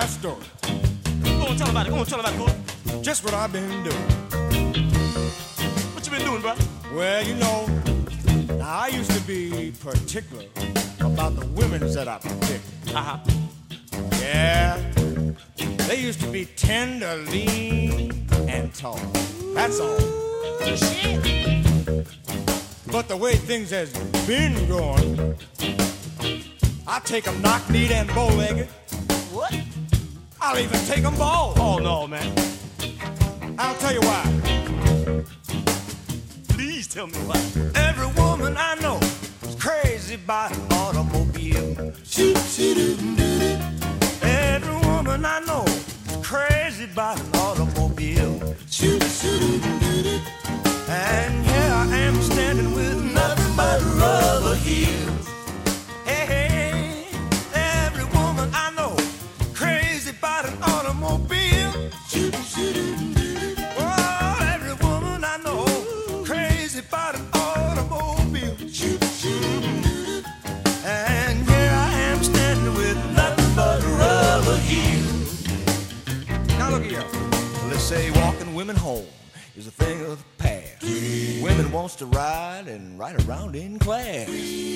my story. Go on, tell about it. Go on, tell about it. Just what I've been doing. What you been doing, bro? Well, you know, now I used to be particular about the women that I picked. Uh-huh. Yeah, they used to be tender, lean, and tall. That's all. But the way things has been going, I take them knock-kneed and bow-legged. What? I'll even take them bald. Oh, no, man. I'll tell you why. Please tell me why. Every woman I know is crazy about an automobile. Every woman I know is crazy about an automobile. And here I say walking women home is a thing of the past. Women wants to ride and ride around in class.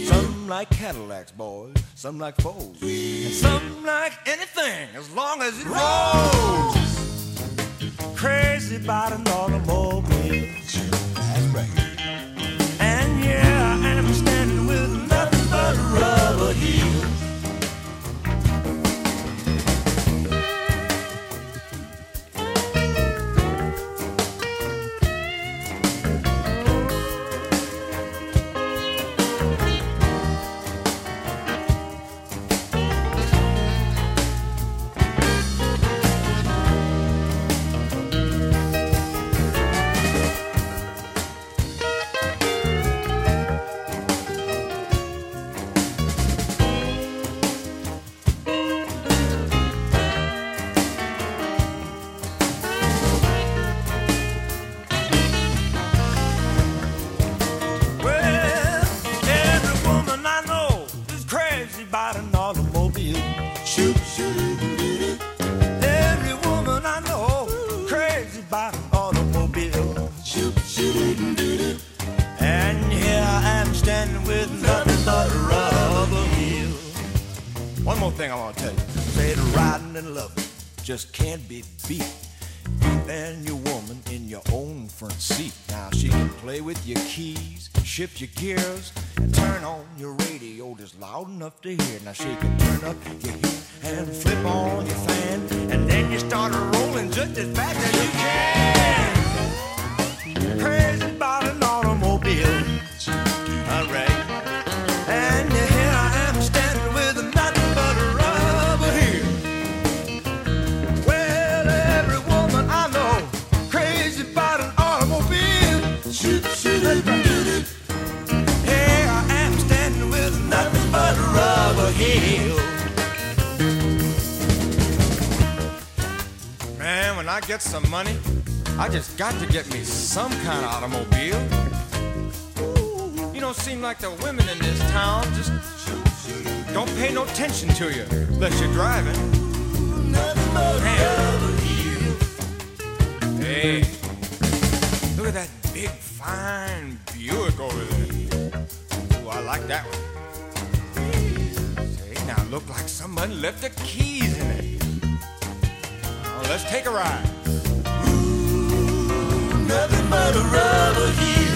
Some like Cadillacs, boys. Some like Fords. And some like anything as long as it rolls. Crazy about an automobile. Just can't be beat. You and your woman in your own front seat. Now she can play with your keys, shift your gears, and turn on your radio just loud enough to hear. Now she can turn up your heat and flip on your fan, and then you start rolling just as fast as you can. Crazy I get some money, I just got to get me some kind of automobile. You don't seem like the women in this town just don't pay no attention to you unless you're driving. Hey, look at that big, fine Buick over there. Ooh, I like that one. Say, now look like somebody left the keys in it. Let's take a ride. nothing but a rubber.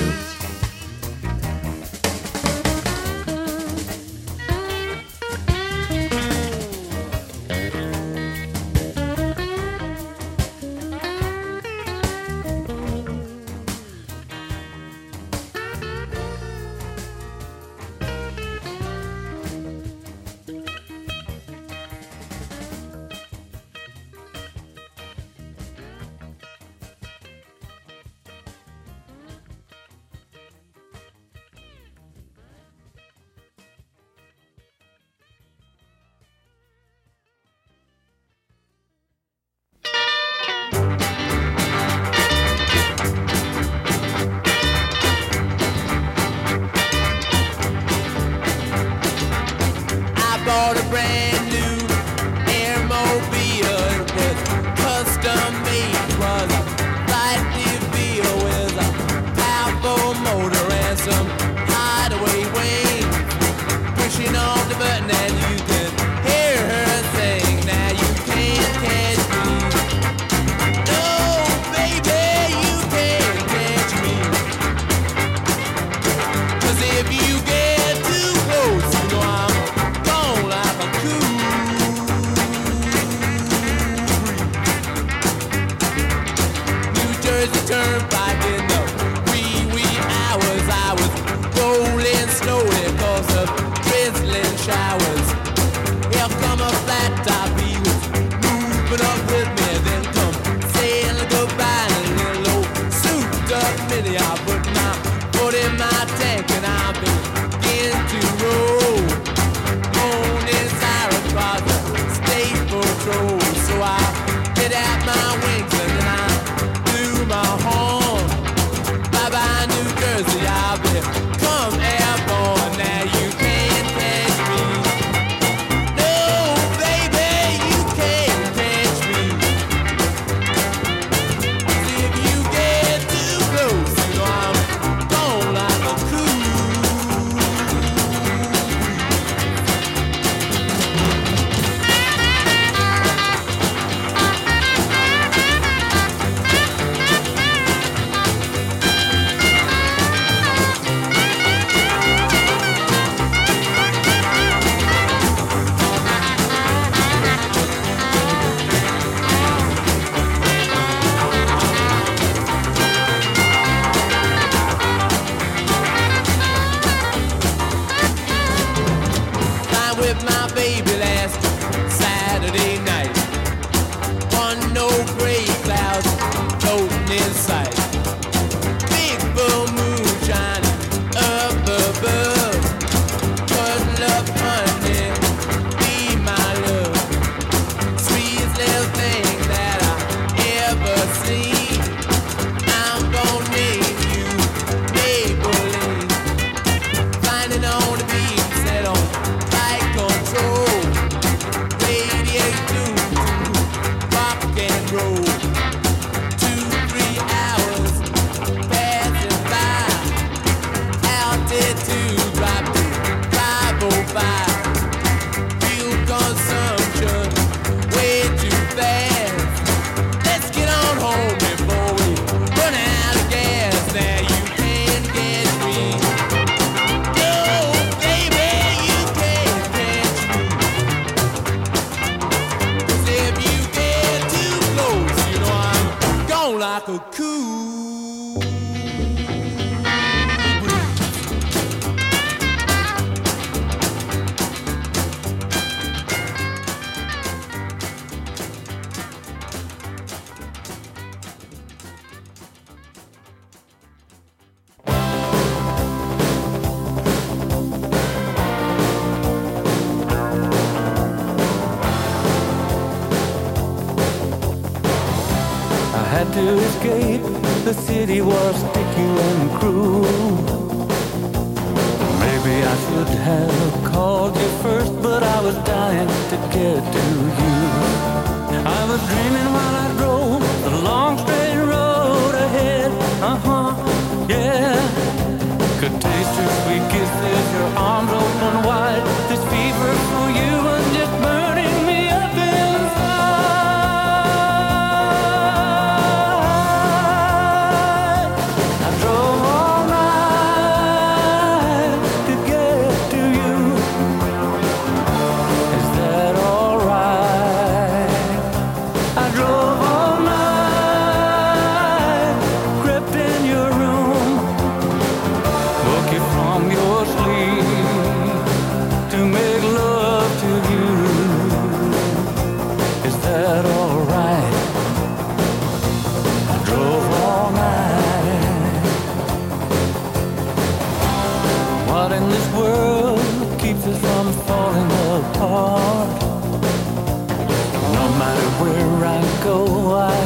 No matter where I go, I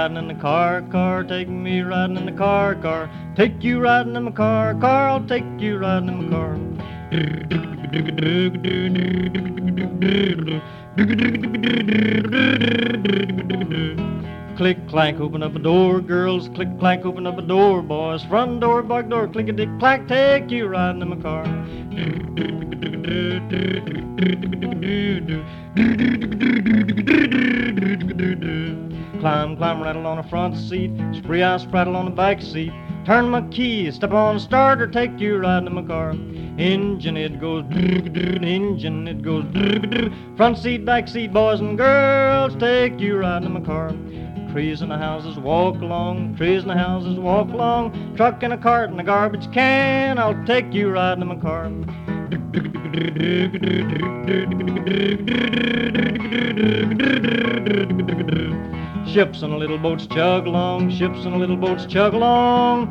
riding in the car, car, take me riding in the car, car. Take you riding in my car, car, I'll take you riding in my car. Click clank, open up a door, girls. Click clank, open up a door, boys. Front door, back door, click a dick clack, take you riding in my car. Climb, climb, rattle on the front seat. Spree, I spraddle on the back seat. Turn my key, step on the starter, take you riding in my car. Engine, it goes engine, it goes Front seat, back seat, boys and girls, take you riding in my car. Trees and the houses walk along, trees and the houses walk along. Truck and a cart and a garbage can, I'll take you riding in my car. Ships and little boats chug along, ships and little boats chug along.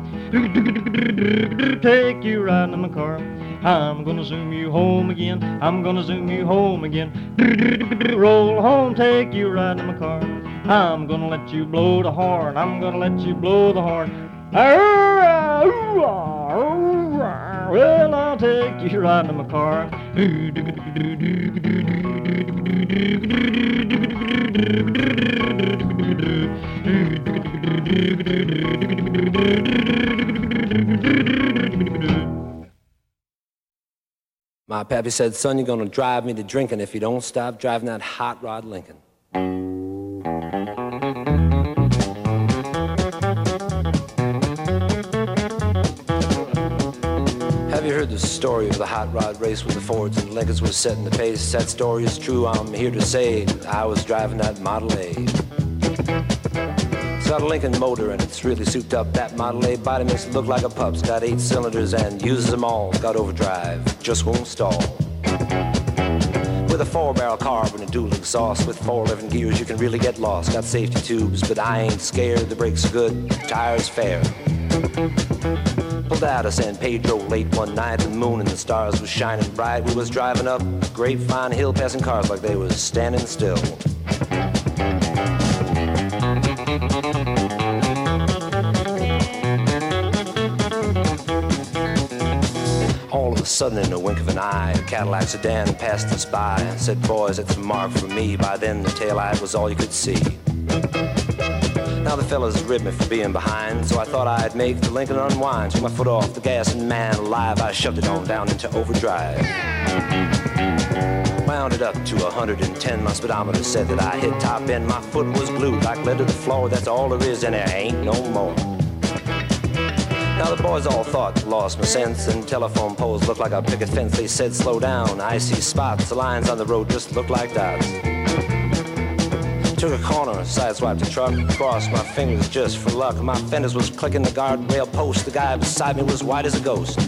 Take you riding in my car. I'm gonna zoom you home again. I'm gonna zoom you home again. Roll home, take you riding in my car. I'm gonna let you blow the horn. I'm gonna let you blow the horn. Well, I'll take you riding in my car. My pappy said, son, you're gonna drive me to drinking if you don't stop driving that hot rod Lincoln. You heard the story of the hot rod race with the Fords and Lincolns was setting the pace? That story is true, I'm here to say I was driving that Model A. It's got a Lincoln motor and it's really souped up. That Model A body makes it look like a pup's Got eight cylinders and uses them all. Got overdrive, just won't stall. With a four barrel carb and a dual exhaust with four 11 gears, you can really get lost. Got safety tubes, but I ain't scared. The brakes are good, tires fair. Out of San Pedro late one night. The moon and the stars was shining bright. We was driving up a Grapevine Hill, passing cars like they was standing still. All of a sudden, in a wink of an eye, a Cadillac sedan passed us by. Said, boys, it's a mark for me. By then, the taillight was all you could see. Now the fellas ribbed me for being behind, so I thought I'd make the Lincoln unwind. Took my foot off the gas, and man alive, I shoved it on down into overdrive. Wound it up to 110, my speedometer said that I hit top end. My foot was glued like lead to the floor, that's all there is, and there ain't no more. Now the boys all thought lost my sense, and telephone poles looked like a picket fence. They said slow down, I see spots, the lines on the road just look like dots. Took a corner, sideswiped the truck, crossed my fingers just for luck. My fenders was clicking the guardrail post. The guy beside me was white as a ghost.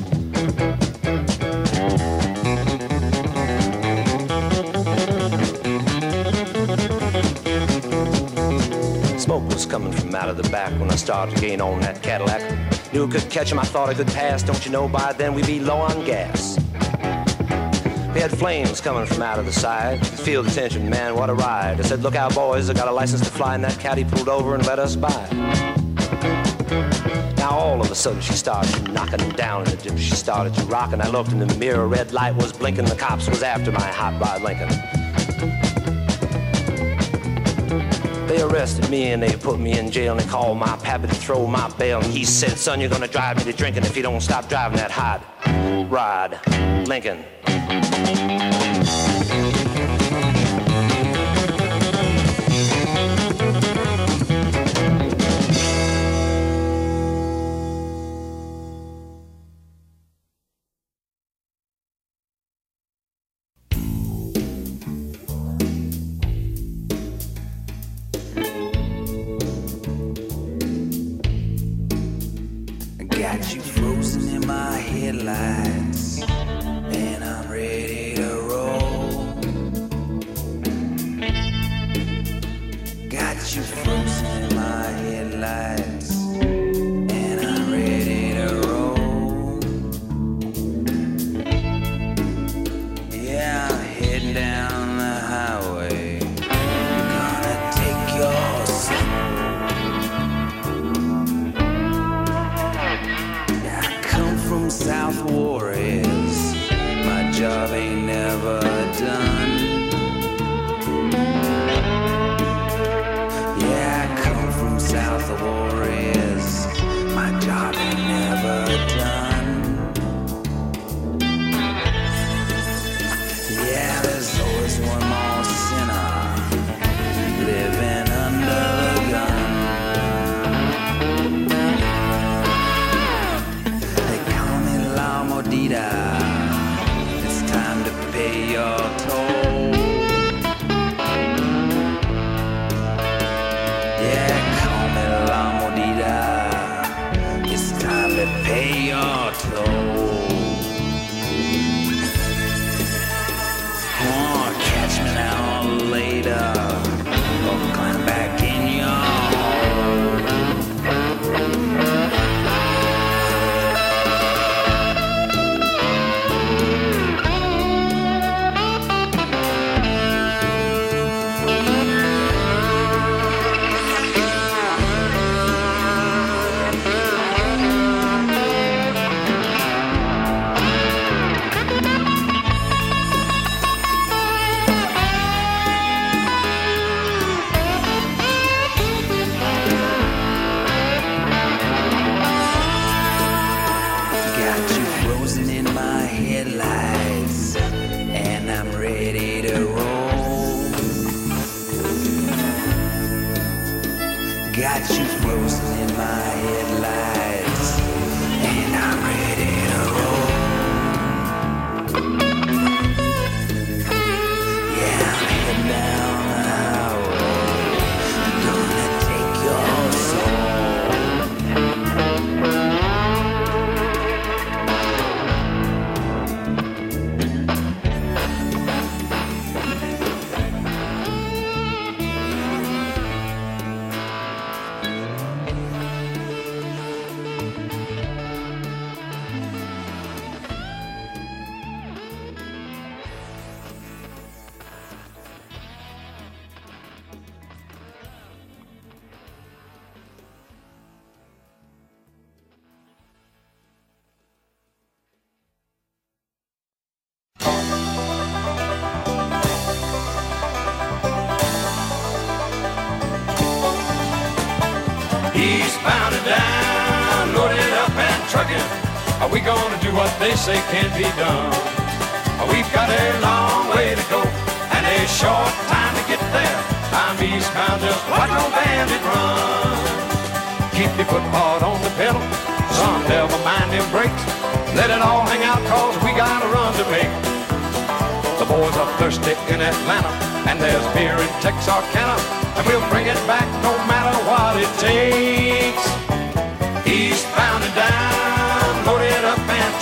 Smoke was coming from out of the back when I started to gain on that Cadillac. Knew I could catch him, I thought I could pass. Don't you know by then we'd be low on gas? We had flames coming from out of the side. Feel the tension, man, what a ride. I said, look out, boys, I got a license to fly, and that caddy pulled over and let us by. Now all of a sudden she started knocking down in the dip. She started to rock, and I looked in the mirror. Red light was blinking. The cops was after my hot rod Lincoln. They arrested me and they put me in jail and they called my pappy to throw my bail. And he said, son, you're gonna drive me to drinking if you don't stop driving that hot rod Lincoln. I say can't be done? We've got a long way to go and a short time to get there. I'm eastbound, just watch no bandit run. Keep your foot hard on the pedal, son, never mind them brakes. Let it all hang out, cause we got a run to make. The boys are thirsty in Atlanta, and there's beer in Texarkana, and we'll bring it back no matter what it takes.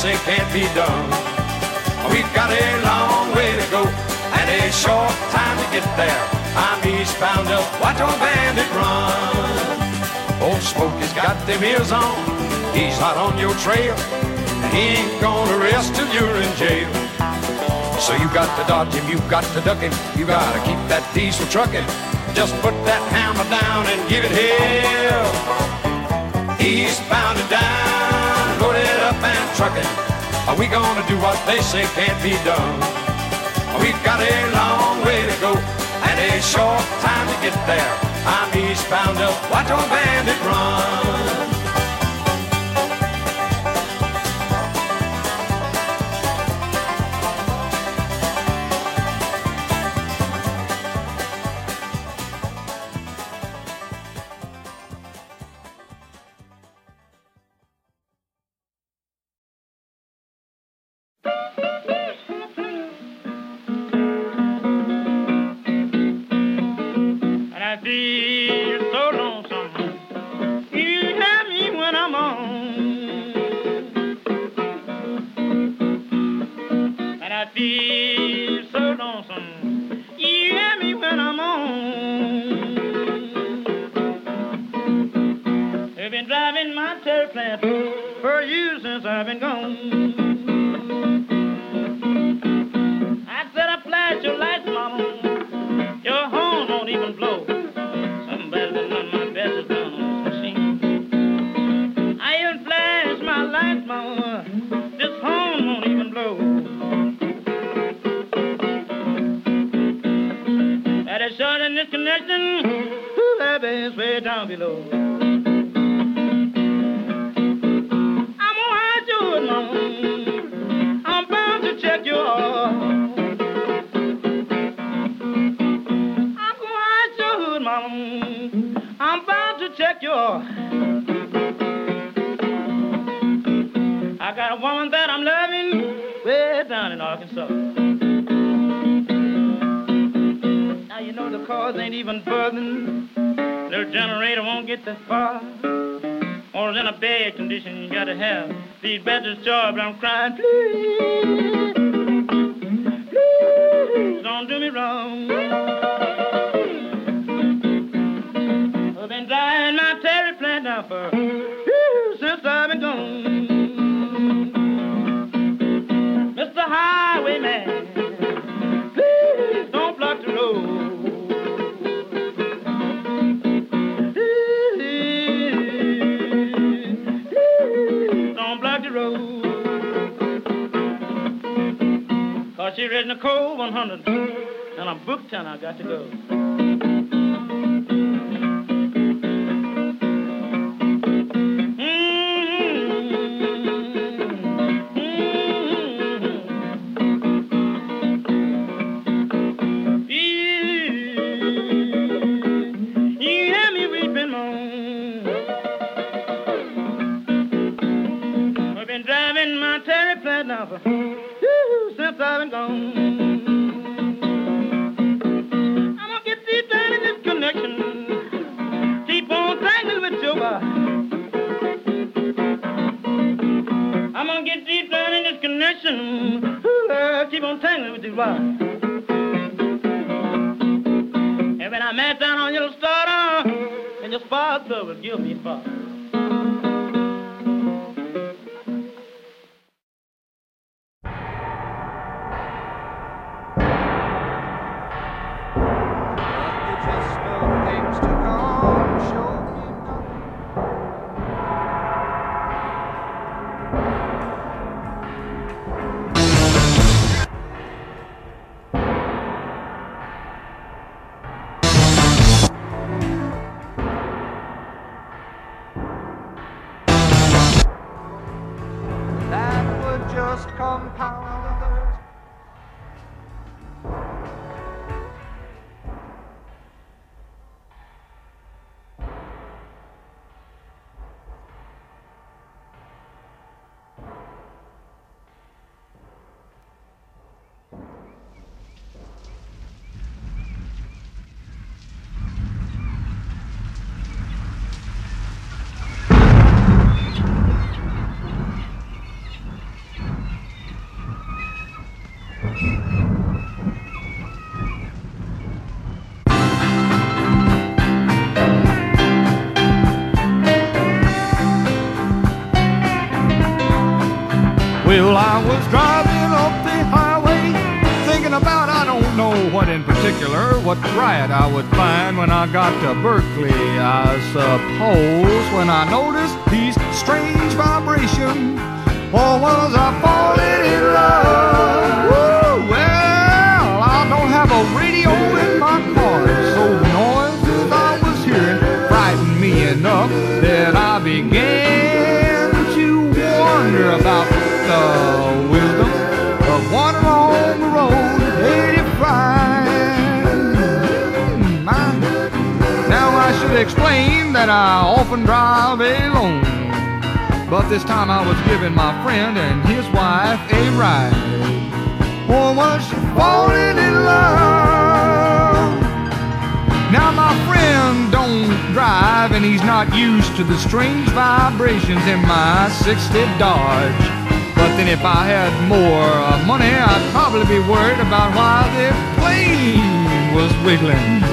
Say can't be done? We've got a long way to go and a short time to get there. I'm eastbound, just watch our bandit run. Old Smokey's got them ears on, he's hot on your trail. And he ain't gonna rest till you're in jail. So you got to dodge him, you got to duck him, you gotta keep that diesel trucking. Just put that hammer down and give it hell. Eastbound and down, up and trucking. Are we gonna do what they say can't be done? We've got a long way to go and a short time to get there. I'm eastbound, just watch our bandit run. I feel so lonesome. You have me when I'm on. They've been driving my tail for years since I've been gone. To hide you, Mom. I'm bound to check your. Heart. I got a woman that I'm loving way down in Arkansas. Now you know the cars ain't even buzzing. Generator won't get that far. Or in a bad condition, you gotta have these batteries charged. I'm crying, please, Cause she read Nicole 100 and I'm booked and I got to go. Particular, what riot I would find when I got to Berkeley. I suppose when I noticed these strange vibrations, or was I falling in love? Woo! Well, I don't have a radio in my car, so noises I was hearing frightened me enough that I began to wonder about explain that I often drive alone. But this time I was giving my friend and his wife a ride. Or was she falling in love? Now my friend don't drive and he's not used to the strange vibrations in my 60 Dodge. But then if I had more money, I'd probably be worried about why the plane was wiggling.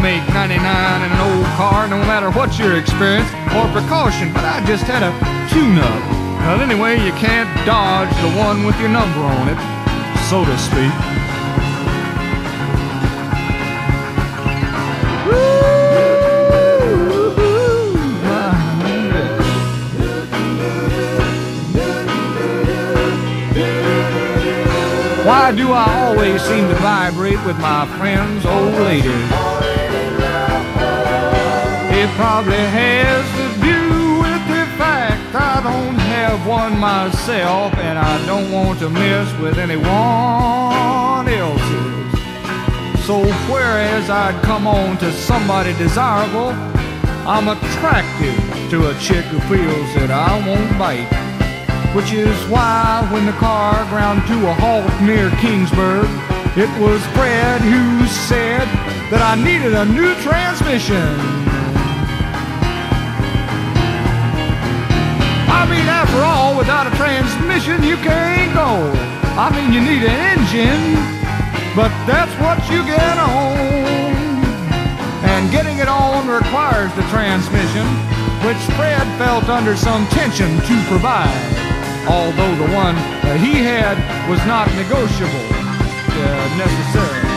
Make 99 in an old car, no matter what your experience or precaution. But I just had a tune-up. Well, anyway, you can't dodge the one with your number on it, so to speak. Why do I always seem to vibrate with my friend's old lady? It probably has to do with the fact I don't have one myself and I don't want to mess with anyone else's. So whereas I'd come on to somebody desirable, I'm attracted to a chick who feels that I won't bite. Which is why when the car ground to a halt near Kingsburg, it was Fred who said that I needed a new transmission. I mean, after all, without a transmission, you can't go. I mean, you need an engine, but that's what you get on. And getting it on requires the transmission, which Fred felt under some tension to provide. Although the one he had was not negotiable uh, necessarily.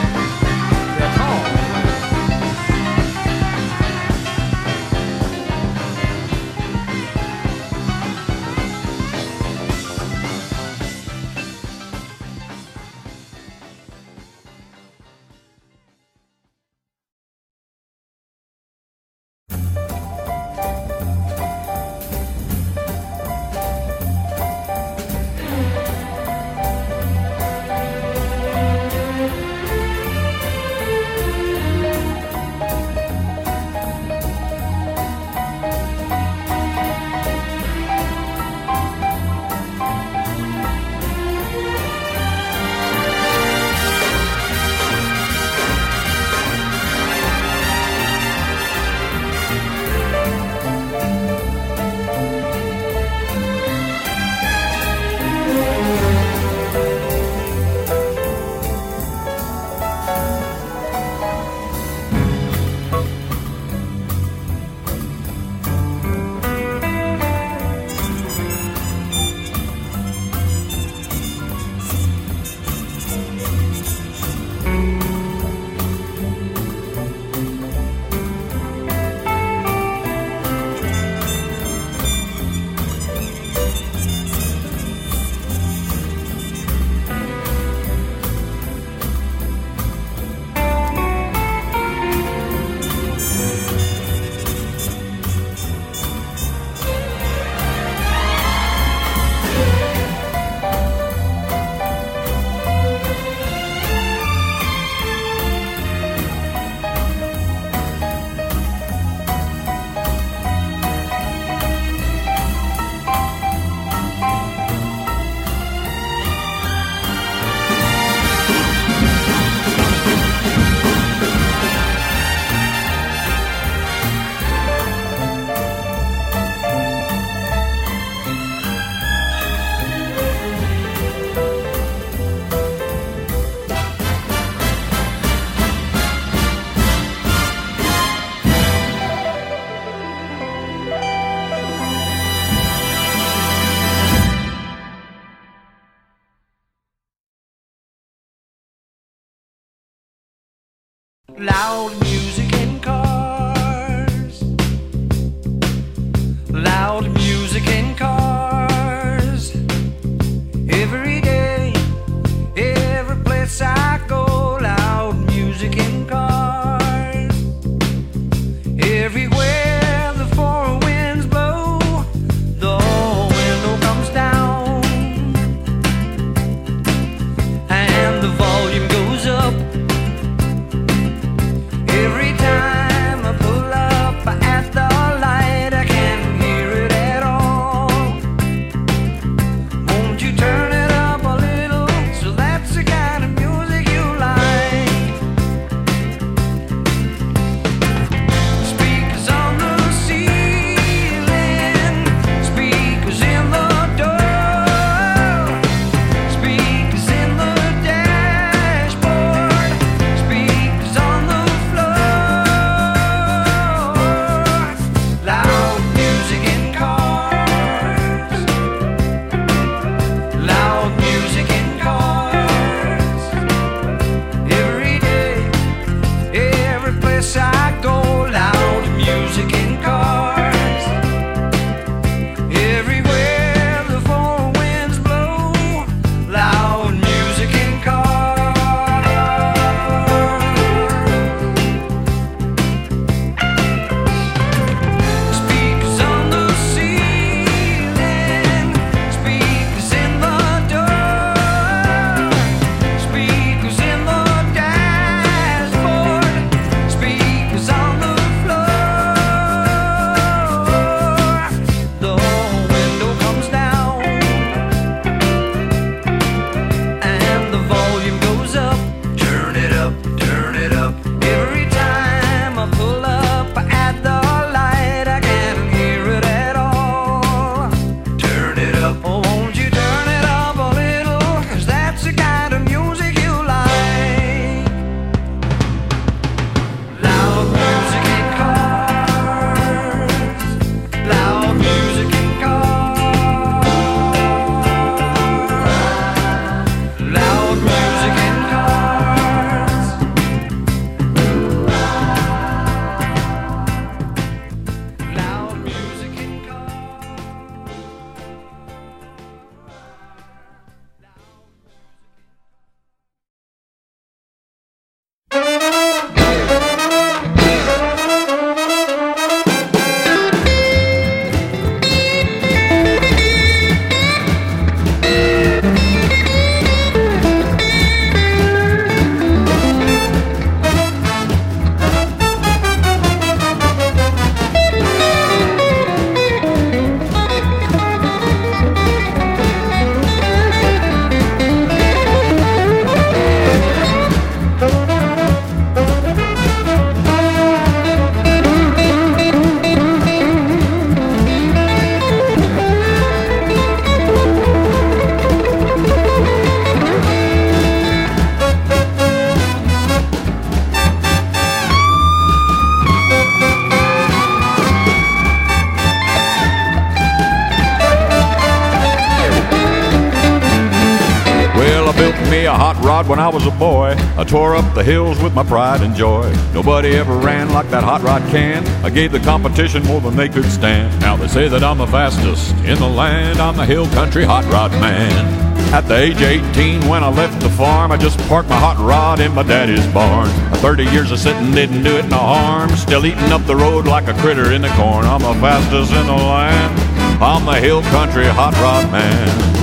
When I was a boy. I tore up the hills with my pride and joy. Nobody ever ran like that hot rod can. I gave the competition more than they could stand. Now they say that I'm the fastest in the land. I'm the hill country hot rod man. At the age of 18, when I left the farm, I just parked my hot rod in my daddy's barn. 30 years of sitting didn't do it no harm. Still eating up the road like a critter in the corn. I'm the fastest in the land. I'm the hill country hot rod man.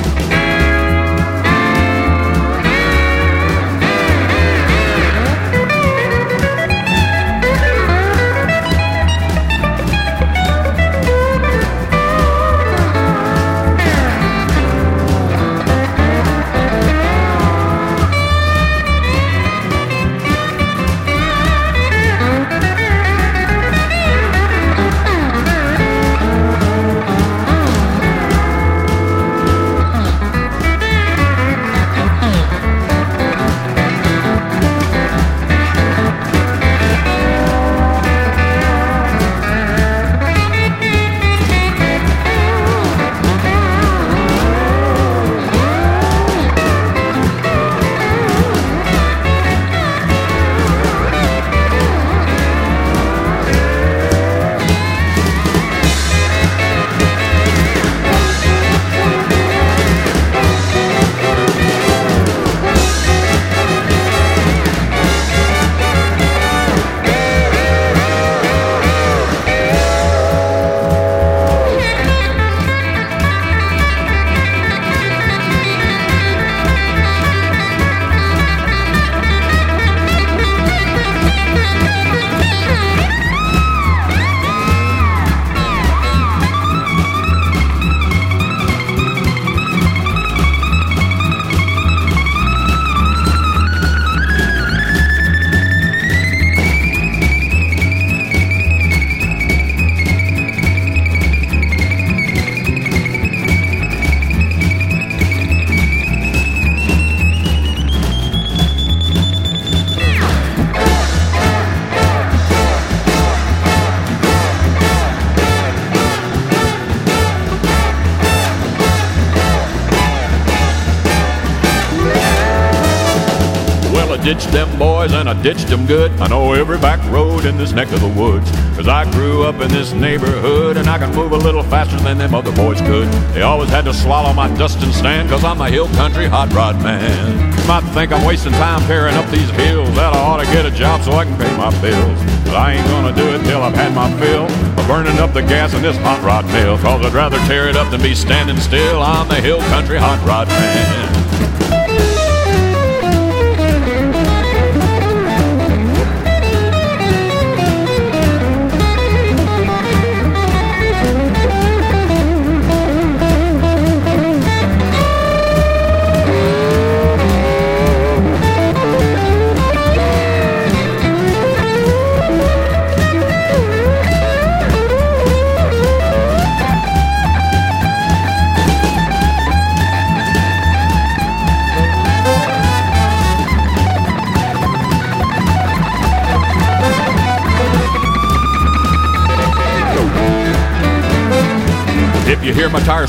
Ditched them good. I know every back road in this neck of the woods. Cause I grew up in this neighborhood and I can move a little faster than them other boys could. They always had to swallow my dust and stand cause I'm a hill country hot rod man. You might think I'm wasting time tearing up these hills. That I ought to get a job so I can pay my bills. But I ain't gonna do it till I've had my fill of burning up the gas in this hot rod mill. Cause I'd rather tear it up than be standing still. I'm the hill country hot rod man.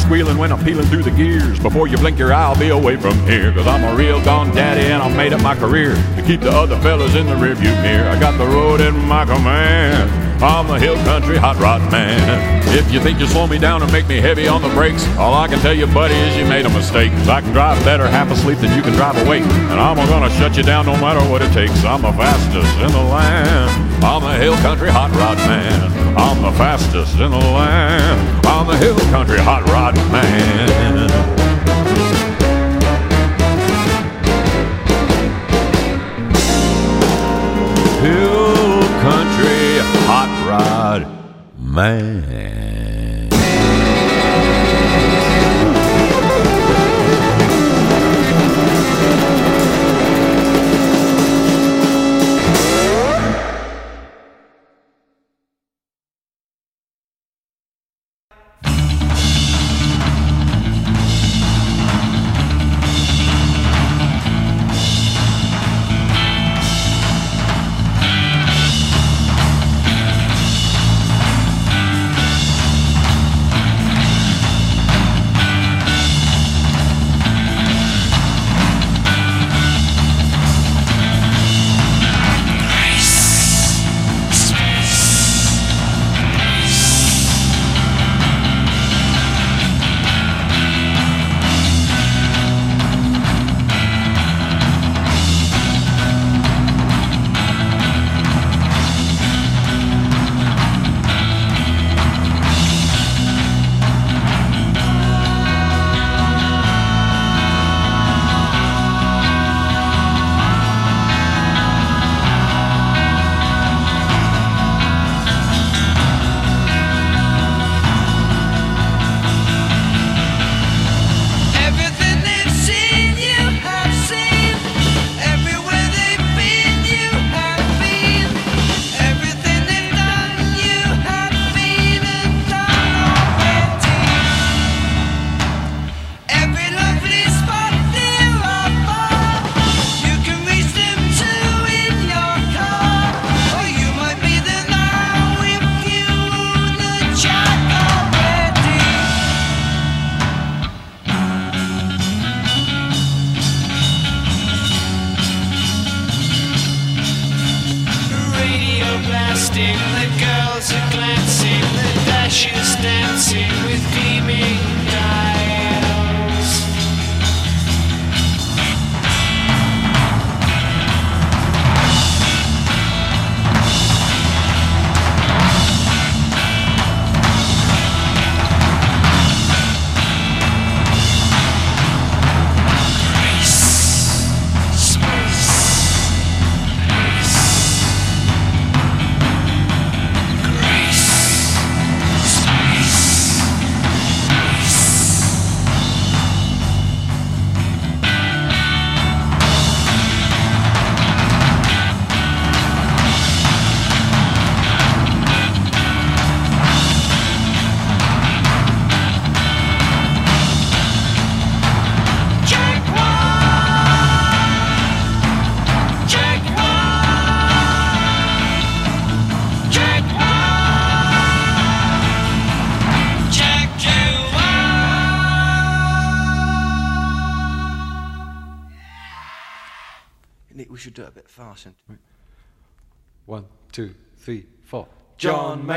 Squealing when I'm peeling through the gears, before you blink your eye, I'll be away from here. Cause I'm a real gone daddy and I made up my career to keep the other fellas in the rearview mirror. I got the road in my command. I'm a hill country hot rod man. If you think you slow me down and make me heavy on the brakes, all I can tell you, buddy, is you made a mistake. I can drive better half asleep than you can drive awake. And I'm gonna shut you down no matter what it takes. I'm the fastest in the land. I'm a hill country hot rod man. I'm the fastest in the land. I'm the hill country hot rod man. Hill country hot rod man.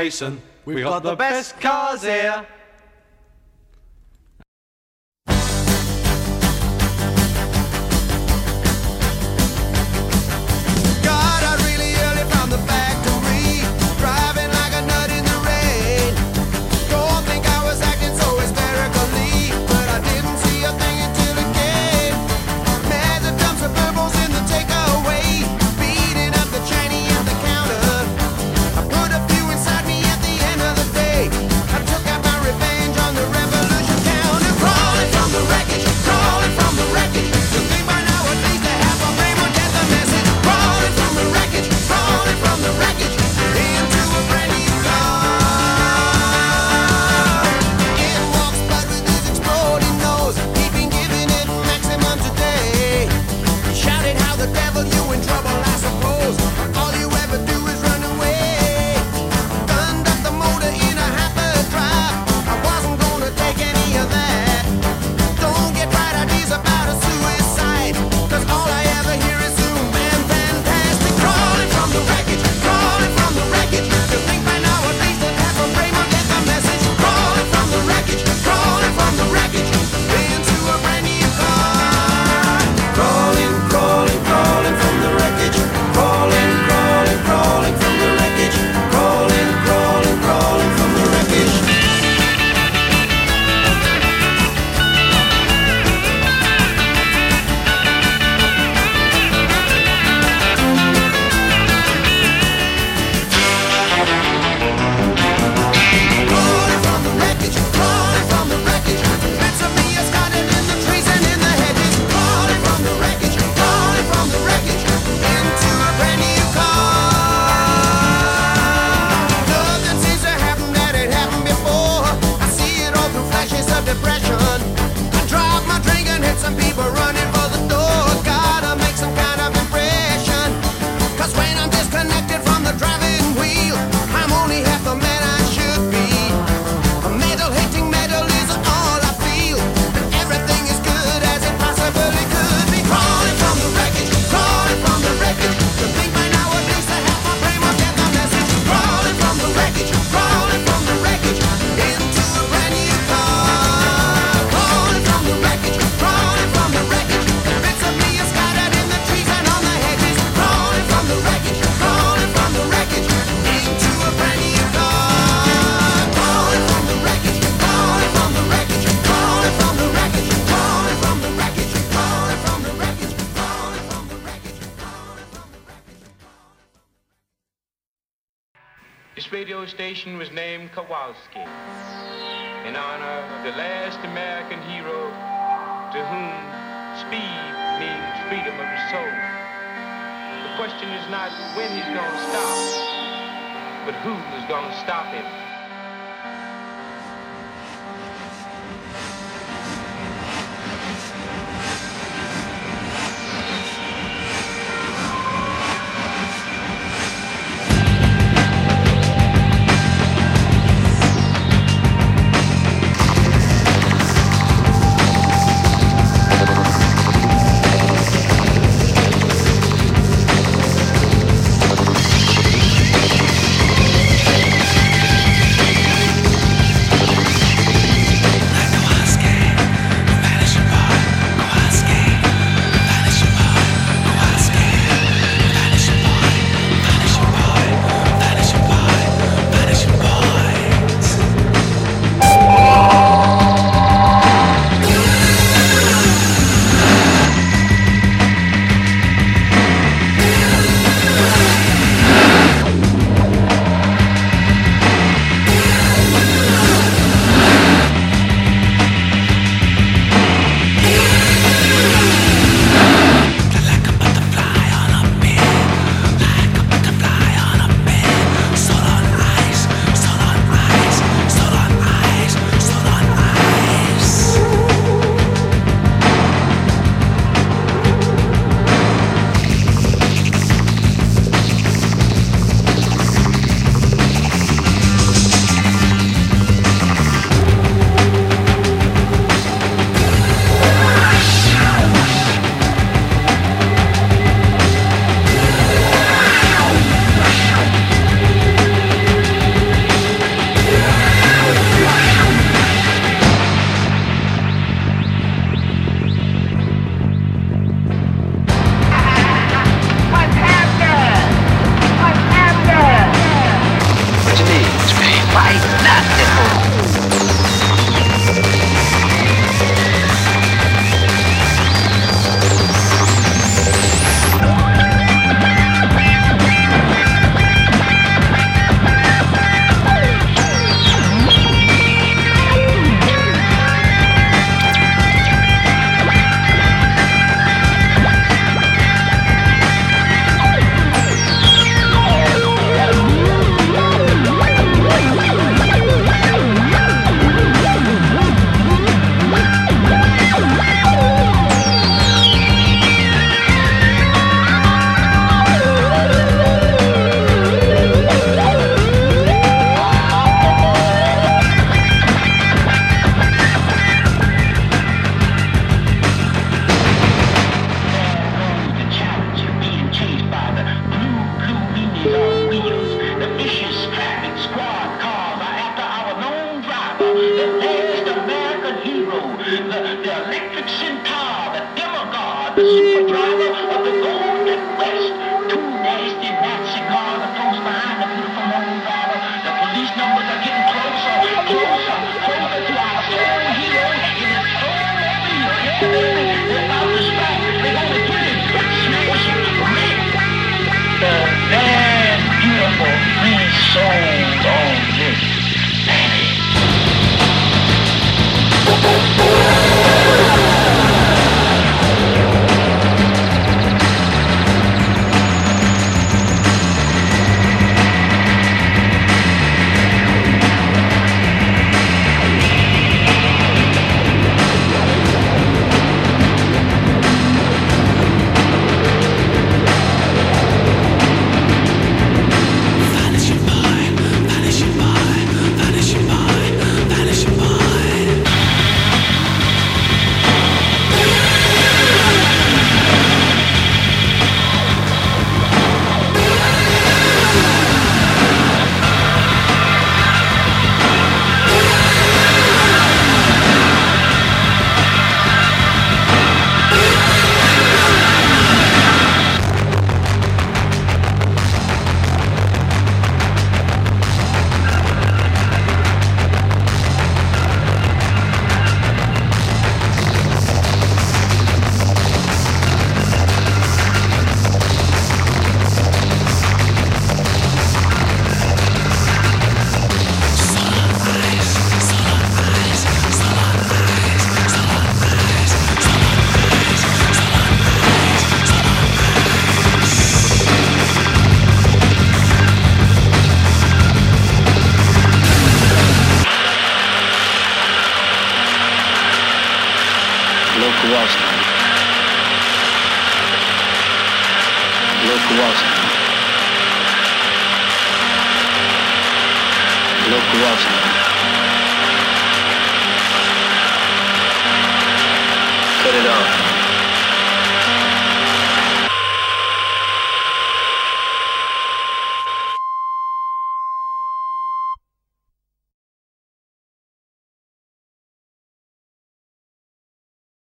Mason. We've, We've got, got, the best cars here. when he's going to stop. But who's going to stop him?